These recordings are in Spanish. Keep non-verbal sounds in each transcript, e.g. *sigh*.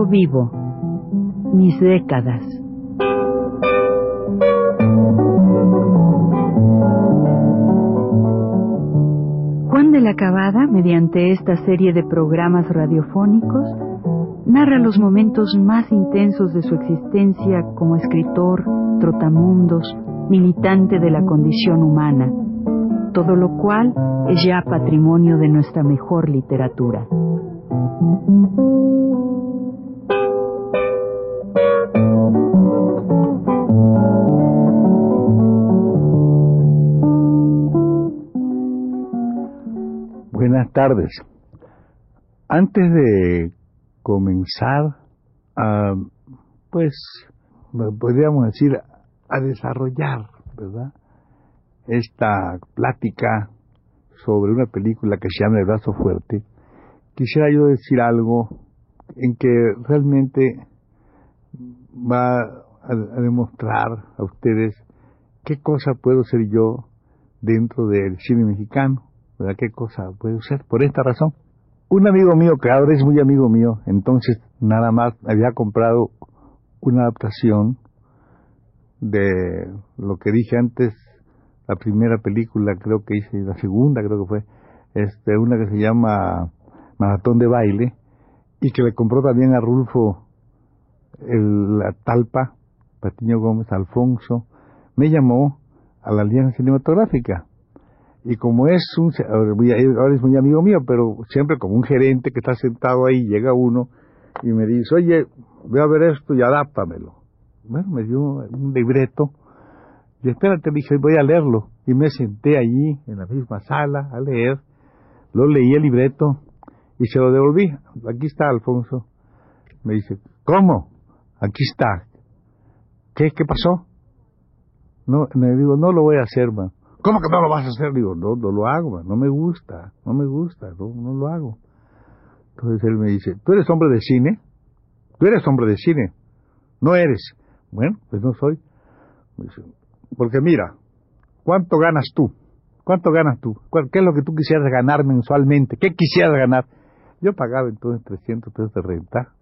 Vivo. Mis décadas. Juan de la Cabada, mediante esta serie de programas radiofónicos, narra los momentos más intensos de su existencia como escritor, trotamundos, militante de la condición humana, todo lo cual es ya patrimonio de nuestra mejor literatura. Buenas tardes. Antes de comenzar a, pues, podríamos decir, a desarrollar, ¿verdad? Esta plática sobre una película que se llama El Brazo Fuerte, quisiera yo decir algo en que realmente va a, demostrar a ustedes qué cosa puedo ser yo dentro del cine mexicano, ¿Qué cosa puedo ser? Por esta razón. Un amigo mío, que ahora es muy amigo mío, entonces nada más había comprado una adaptación de lo que dije antes, la primera película, creo que hice, la segunda creo que fue, este, una que se llama Maratón de Baile, y que le compró también a Rulfo el, la Talpa, Patiño Gómez, Alfonso, me llamó a la Alianza Cinematográfica y como es un, ahora es muy amigo mío, pero siempre como un gerente que está sentado ahí, llega uno y me dice, oye, voy a ver esto y adáptamelo. Bueno, me dio un libreto, y espérate, dije, voy a leerlo. Y me senté allí, en la misma sala, a leer, lo leí el libreto y se lo devolví. Aquí está, Alfonso. Me dice, ¿cómo? Aquí está. ¿Qué, qué pasó? No, me digo, no lo voy a hacer, man. ¿Cómo que no lo vas a hacer? Digo, no, no lo hago, no me gusta, no me gusta, no, no lo hago. Entonces él me dice, ¿tú eres hombre de cine? ¿Tú eres hombre de cine? No eres. Bueno, pues no soy. porque mira, ¿cuánto ganas tú? ¿Cuánto ganas tú? ¿Qué es lo que tú quisieras ganar mensualmente? ¿Qué quisieras ganar? Yo pagaba entonces 300 pesos de renta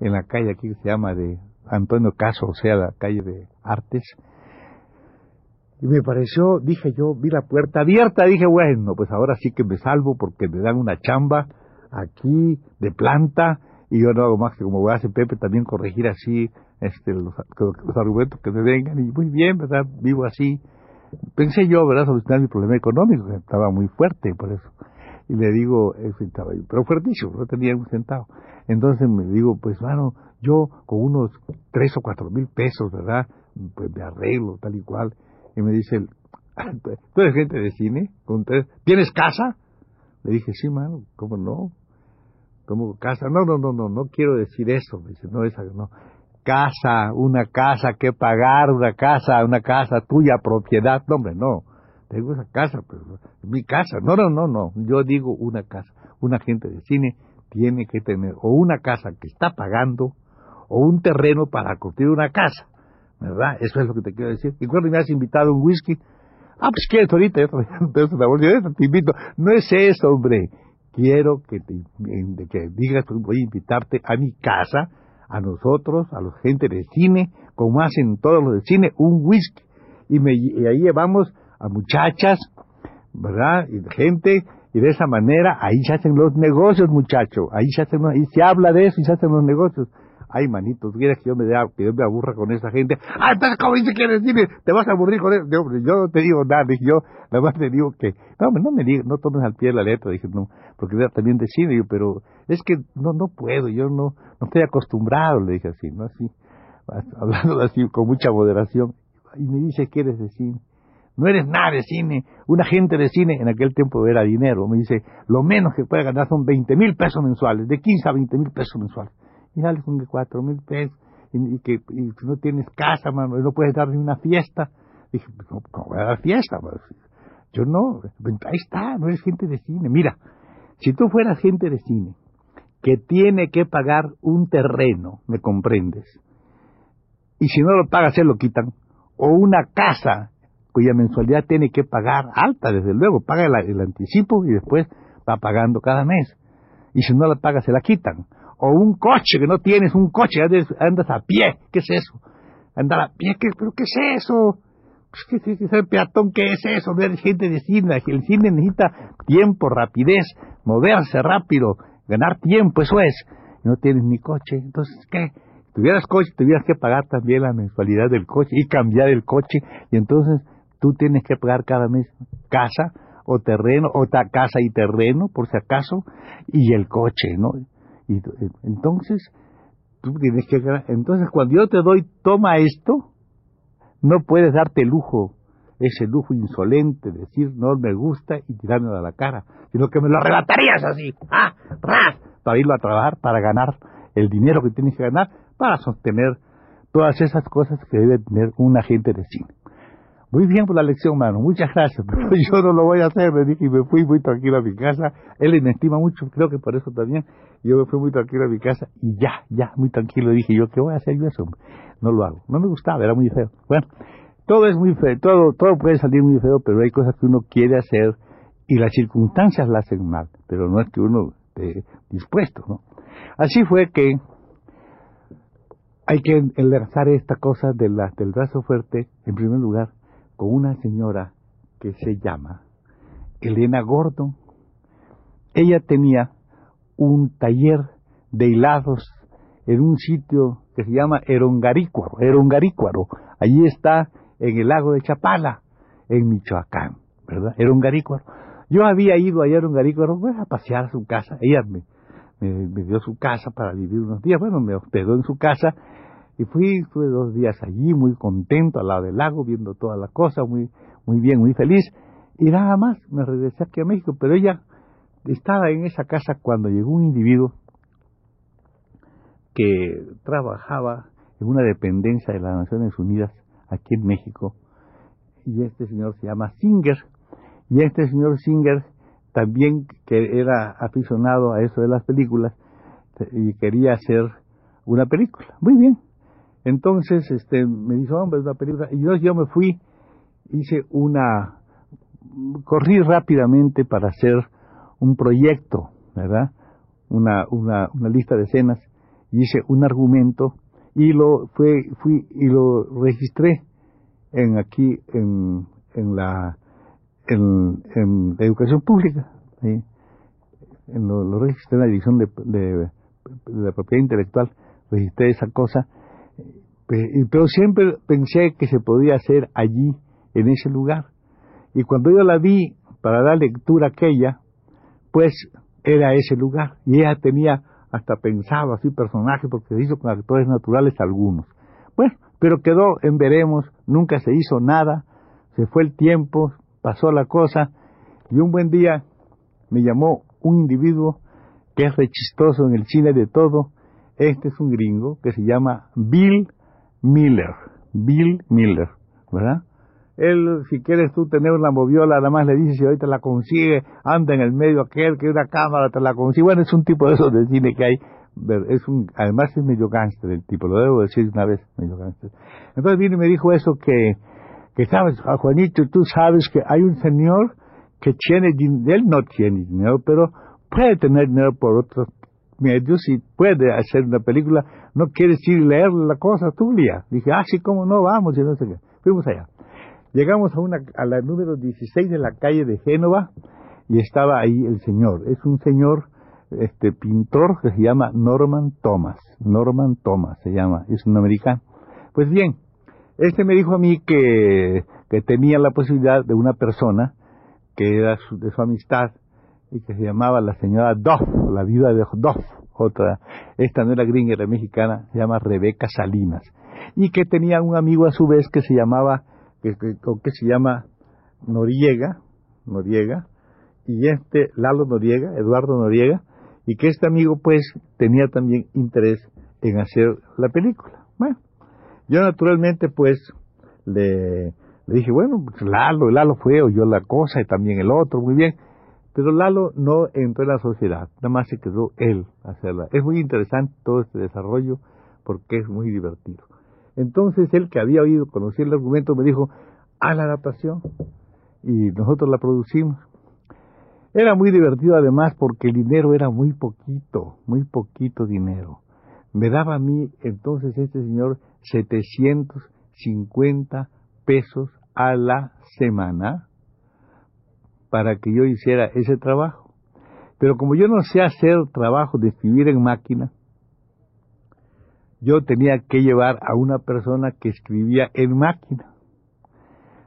en la calle aquí que se llama de Antonio Caso, o sea, la calle de Artes y me pareció, dije yo, vi la puerta abierta, dije, bueno, pues ahora sí que me salvo porque me dan una chamba aquí de planta y yo no hago más que como hacer Pepe también corregir así este los, argumentos que me vengan y muy bien, ¿verdad? Vivo así. Pensé yo, ¿verdad?, solucionar mi problema económico, estaba muy fuerte por eso. Y le digo, estaba, pero fuertísimo, no tenía un centavo. Entonces me digo, pues bueno, yo con unos tres o cuatro mil pesos, ¿verdad? Pues me arreglo, tal y cual y me dice, ¿tú eres gente de cine? ¿Tienes casa? Le dije, sí, mano, ¿cómo no? ¿Cómo casa? No, no, no, no, no quiero decir eso. Me dice, no, esa, no. Casa, una casa que pagar, una casa, una casa tuya, propiedad. No, hombre, no. Tengo esa casa, pero mi casa. No, no, no, no. Yo digo una casa. Un agente de cine tiene que tener o una casa que está pagando o un terreno para construir una casa. ¿Verdad? Eso es lo que te quiero decir. Y cuando me has invitado un whisky, ah, pues quieres ahorita, *laughs* te invito. No es eso, hombre. Quiero que, te, que digas, pues, voy a invitarte a mi casa, a nosotros, a la gente de cine, como hacen todos los de cine, un whisky. Y, me, y ahí llevamos a muchachas, ¿verdad? Y gente, y de esa manera ahí se hacen los negocios, muchacho. Ahí se hacen, ahí se habla de eso y se hacen los negocios ay manitos, quieres que yo me que yo me aburra con esa gente, ah, entonces cómo dice que eres dime, te vas a aburrir con eso, yo, yo no te digo nada, yo, nada más te digo que, no, no me digas, no tomes al pie la letra, dije no, porque también de cine, yo, pero es que no, no puedo, yo no, no estoy acostumbrado, le dije así, no así, hablando así con mucha moderación, y me dice que eres de cine. No eres nada de cine. Un agente de cine en aquel tiempo era dinero. Me dice, lo menos que puede ganar son 20 mil pesos mensuales, de 15 a 20 mil pesos mensuales y dale con cuatro mil pesos, y, que no tienes casa, mano, no puedes dar ni una fiesta. Dije, ¿cómo, voy a dar fiesta? Yo no, ahí está, no eres gente de cine. Mira, si tú fueras gente de cine, que tiene que pagar un terreno, ¿me comprendes? Y si no lo paga, se lo quitan. O una casa cuya mensualidad tiene que pagar alta, desde luego, paga el, el anticipo y después va pagando cada mes. Y si no la paga, se la quitan o un coche que no tienes, un coche, andas, andas a pie, ¿qué es eso? Andar a pie, ¿qué, ¿pero qué es eso? Pues, ¿qué, es el peatón? ¿Qué es eso? Eres gente de cine, el cine necesita tiempo, rapidez, moverse rápido, ganar tiempo, eso es. No tienes ni coche, entonces, ¿qué? Tuvieras coche, tuvieras que pagar también la mensualidad del coche y cambiar el coche, y entonces tú tienes que pagar cada mes casa o terreno, o casa y terreno, por si acaso, y el coche, ¿no? Y entonces, tú tienes que entonces cuando yo te doy, toma esto, no puedes darte lujo, ese lujo insolente, decir no me gusta y tirármelo a la cara, sino que me lo arrebatarías así, ¡ah! ¡ras! Para irlo a trabajar, para ganar el dinero que tienes que ganar, para sostener todas esas cosas que debe tener un agente de cine. Muy bien por la lección, mano. Muchas gracias. *laughs* Pero yo no lo voy a hacer. Me dije y me fui muy tranquilo a mi casa. Él me estima mucho, creo que por eso también. Yo me fui muy tranquilo a mi casa y ya, ya, muy tranquilo. Dije yo, ¿qué voy a hacer yo eso? No lo hago. No me gustaba, era muy feo. Bueno, todo es muy feo. Todo, todo puede salir muy feo, pero hay cosas que uno quiere hacer y las circunstancias la hacen mal. Pero no es que uno esté dispuesto, ¿no? Así fue que hay que enlazar esta cosa de la, del brazo fuerte, en primer lugar, con una señora que se llama Elena Gordo. Ella tenía un taller de hilados en un sitio que se llama Erongarícuaro, Erongarícuaro. Allí está en el lago de Chapala, en Michoacán, ¿verdad? Erongarícuaro. Yo había ido a Erongarícuaro a pasear a su casa. Ella me, me, dio su casa para vivir unos días. Bueno, me hospedó en su casa y fui, estuve dos días allí, muy contento al lado del lago, viendo todas las cosas, muy, muy bien, muy feliz. Y nada más, me regresé aquí a México, pero ella estaba en esa casa cuando llegó un individuo que trabajaba en una dependencia de las Naciones Unidas aquí en México. Y este señor se llama Singer. Y este señor Singer también que era aficionado a eso de las películas y quería hacer una película. Muy bien, entonces, este, me dijo, hombre, una película. Y yo, yo me fui, hice una, corrí rápidamente para hacer un proyecto, ¿verdad? Una, una, una lista de escenas, hice un argumento y lo fue, fui y lo registré en aquí en, en la en, en educación pública, ¿sí? lo, registré en la división de, de, de la propiedad intelectual, registré esa cosa pero siempre pensé que se podía hacer allí, en ese lugar. Y cuando yo la vi para dar lectura aquella, pues era ese lugar. Y ella tenía hasta pensado así personajes, porque se hizo con actores naturales algunos. Bueno, pero quedó en veremos, nunca se hizo nada, se fue el tiempo, pasó la cosa, y un buen día me llamó un individuo que es rechistoso en el cine de todo. Este es un gringo que se llama Bill Miller, Bill Miller, ¿verdad? Él, si quieres tú tener una moviola, nada más le dices si ahorita la consigue, anda en el medio aquel, que una cámara te la consigue. Bueno, es un tipo de esos de cine que hay. Es un, además es medio gánster el tipo, lo debo decir una vez, medio gánster. Entonces vino y me dijo eso que, que sabes, a Juanito, tú sabes que hay un señor que tiene él no tiene dinero, pero puede tener dinero por otros medios y puede hacer una película no quieres ir y leer la cosa tuya. Dije, ah, sí, cómo no, vamos, y no sé qué. Fuimos allá. Llegamos a, una, a la número 16 de la calle de Génova y estaba ahí el señor. Es un señor este pintor que se llama Norman Thomas. Norman Thomas se llama, es un americano. Pues bien, este me dijo a mí que, que tenía la posibilidad de una persona que era de su amistad y que se llamaba la señora Duff, la viuda de Duff, otra, esta no era gringa, era mexicana, se llama Rebeca Salinas, y que tenía un amigo a su vez que se llamaba, que, que, se llama Noriega, Noriega, y este Lalo Noriega, Eduardo Noriega, y que este amigo pues tenía también interés en hacer la película. Bueno, yo naturalmente pues le, le dije, bueno, pues Lalo, Lalo fue, oyó la cosa y también el otro, muy bien. Pero Lalo no entró en la sociedad, nada más se quedó él a hacerla. Es muy interesante todo este desarrollo porque es muy divertido. Entonces él que había oído, conocía el argumento, me dijo, a la adaptación y nosotros la producimos. Era muy divertido además porque el dinero era muy poquito, muy poquito dinero. Me daba a mí entonces este señor 750 pesos a la semana para que yo hiciera ese trabajo. Pero como yo no sé hacer trabajo de escribir en máquina, yo tenía que llevar a una persona que escribía en máquina.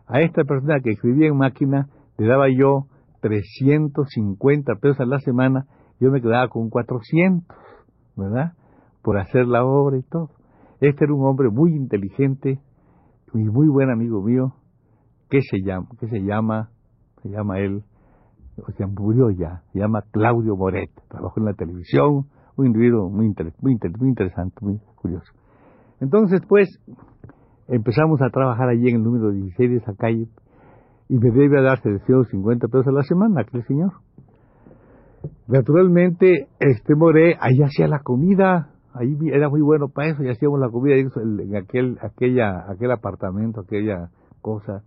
A esta persona que escribía en máquina le daba yo 350 pesos a la semana, yo me quedaba con 400, ¿verdad? Por hacer la obra y todo. Este era un hombre muy inteligente y muy buen amigo mío, que se llama, que se llama, se llama él, o sea, murió ya, se llama Claudio Moret, trabajó en la televisión, un individuo muy, muy, muy interesante, muy curioso. Entonces, pues, empezamos a trabajar allí en el número 16 de esa calle y me debe dar 750 pesos a la semana, aquel señor. Naturalmente, este Moré, ahí hacía la comida, ahí era muy bueno para eso, y hacíamos la comida en aquel, aquella, aquel apartamento, aquella cosa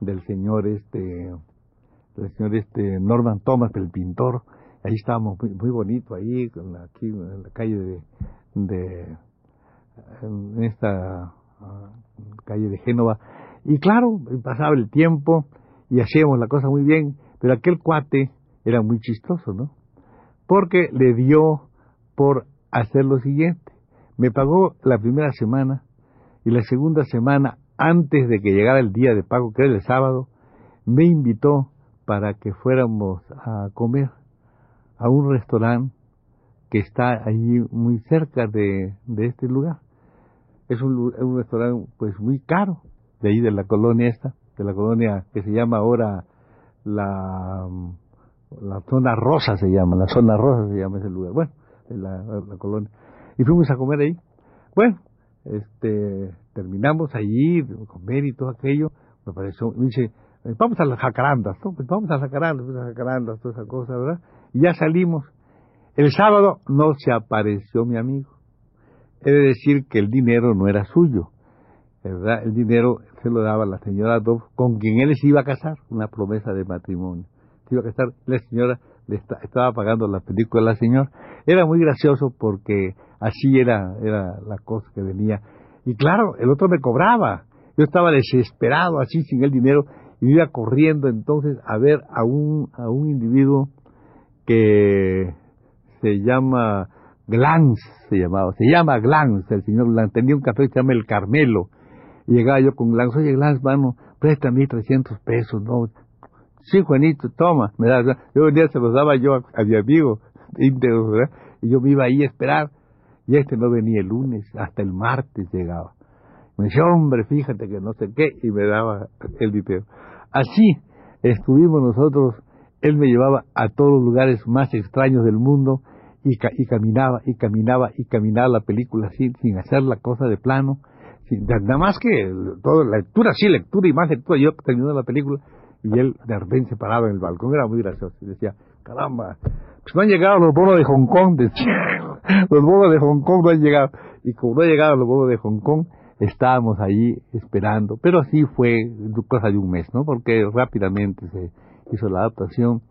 del señor este, del señor este Norman Thomas, el pintor, ahí estábamos muy, bonito ahí, aquí en la calle de, de en esta ah, calle de Génova, y claro, pasaba el tiempo y hacíamos la cosa muy bien, pero aquel cuate era muy chistoso, ¿no? Porque le dio por hacer lo siguiente. Me pagó la primera semana y la segunda semana, antes de que llegara el día de pago, que era el sábado, me invitó para que fuéramos a comer a un restaurante que está allí muy cerca de, este lugar. Es un, restaurante pues muy caro, de ahí de la colonia esta, de la colonia que se llama ahora la, la zona rosa se llama, la zona rosa se llama ese lugar. Bueno, la, la colonia. Y fuimos a comer ahí. Bueno, este, terminamos allí, comer y todo aquello. Me pareció, me dice, vamos a las jacarandas, pues vamos a las jacarandas, a las toda esa cosa, ¿verdad? Y ya salimos. El sábado no se apareció mi amigo. He de decir que el dinero no era suyo, ¿verdad? El dinero se lo daba la señora Dove, con quien él se iba a casar, una promesa de matrimonio. Se iba a casar, la señora le estaba pagando la película la señora. Era muy gracioso porque así era, era la cosa que venía. Y claro, el otro me cobraba. Yo estaba desesperado, así sin el dinero, y iba corriendo entonces a ver a un, a un individuo que se llama Glance, se llamaba, se llama Glance, el señor Glance, tenía un café que se llama El Carmelo, y llegaba yo con Glance, oye Glance, mano, préstame 300 pesos, no, sí Juanito, toma, yo un día se los daba yo a, mi amigo, íntegro, y yo me iba ahí a esperar, y este no venía el lunes, hasta el martes llegaba. Me decía, hombre, fíjate que no sé qué, y me daba el dinero. Así estuvimos nosotros, él me llevaba a todos los lugares más extraños del mundo, y, y caminaba, y caminaba, y caminaba la película así, sin hacer la cosa de plano, sin, nada más que toda lectura, sí, lectura y más lectura, yo terminando la película, y él de repente se paraba en el balcón, era muy gracioso, y decía, caramba, pues no han llegado los bonos de Hong Kong, *laughs* los bonos de Hong Kong no han llegado. Y como no han llegado los bonos de Hong Kong, estábamos allí esperando. Pero así fue cosa de un mes, ¿no? Porque rápidamente se hizo la adaptación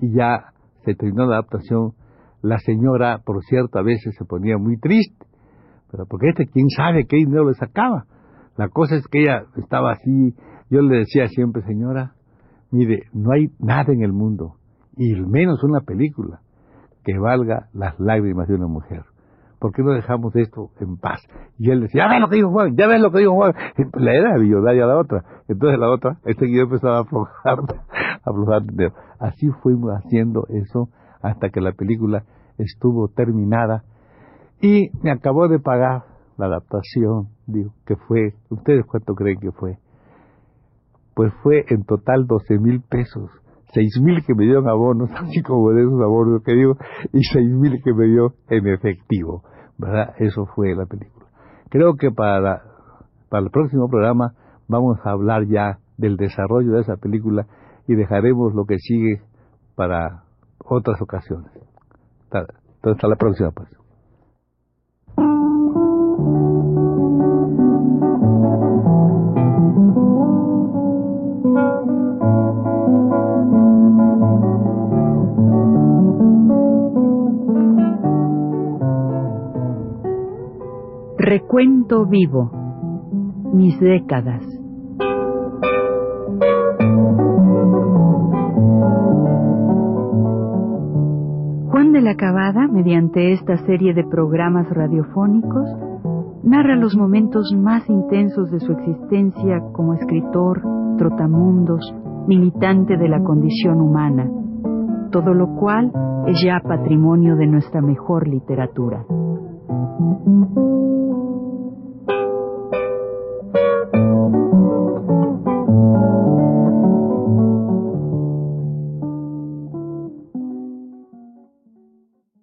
y ya se terminó la adaptación. La señora, por cierto, a veces se ponía muy triste, pero porque este, quién sabe qué dinero le sacaba. La cosa es que ella estaba así, yo le decía siempre, señora, mire, no hay nada en el mundo y menos una película que valga las lágrimas de una mujer. ¿Por qué no dejamos esto en paz? Y él decía, ya ves lo que dijo Juan, ya ves lo que dijo Juan. La era millonaria la otra. Entonces la otra, este guion empezaba a aflojar, *laughs* a aflojar Así fuimos haciendo eso hasta que la película estuvo terminada y me acabó de pagar la adaptación, digo, que fue, ¿ustedes cuánto creen que fue? Pues fue en total 12 mil pesos seis mil que me dio en abonos, *laughs* así como de esos abonos que digo, y seis mil que me dio en efectivo, ¿verdad? Eso fue la película. Creo que para, para el próximo programa vamos a hablar ya del desarrollo de esa película y dejaremos lo que sigue para otras ocasiones. Entonces, hasta la próxima, pues. Recuento vivo. Mis décadas. Juan de la Cabada, mediante esta serie de programas radiofónicos, narra los momentos más intensos de su existencia como escritor, trotamundos, militante de la condición humana, todo lo cual es ya patrimonio de nuestra mejor literatura.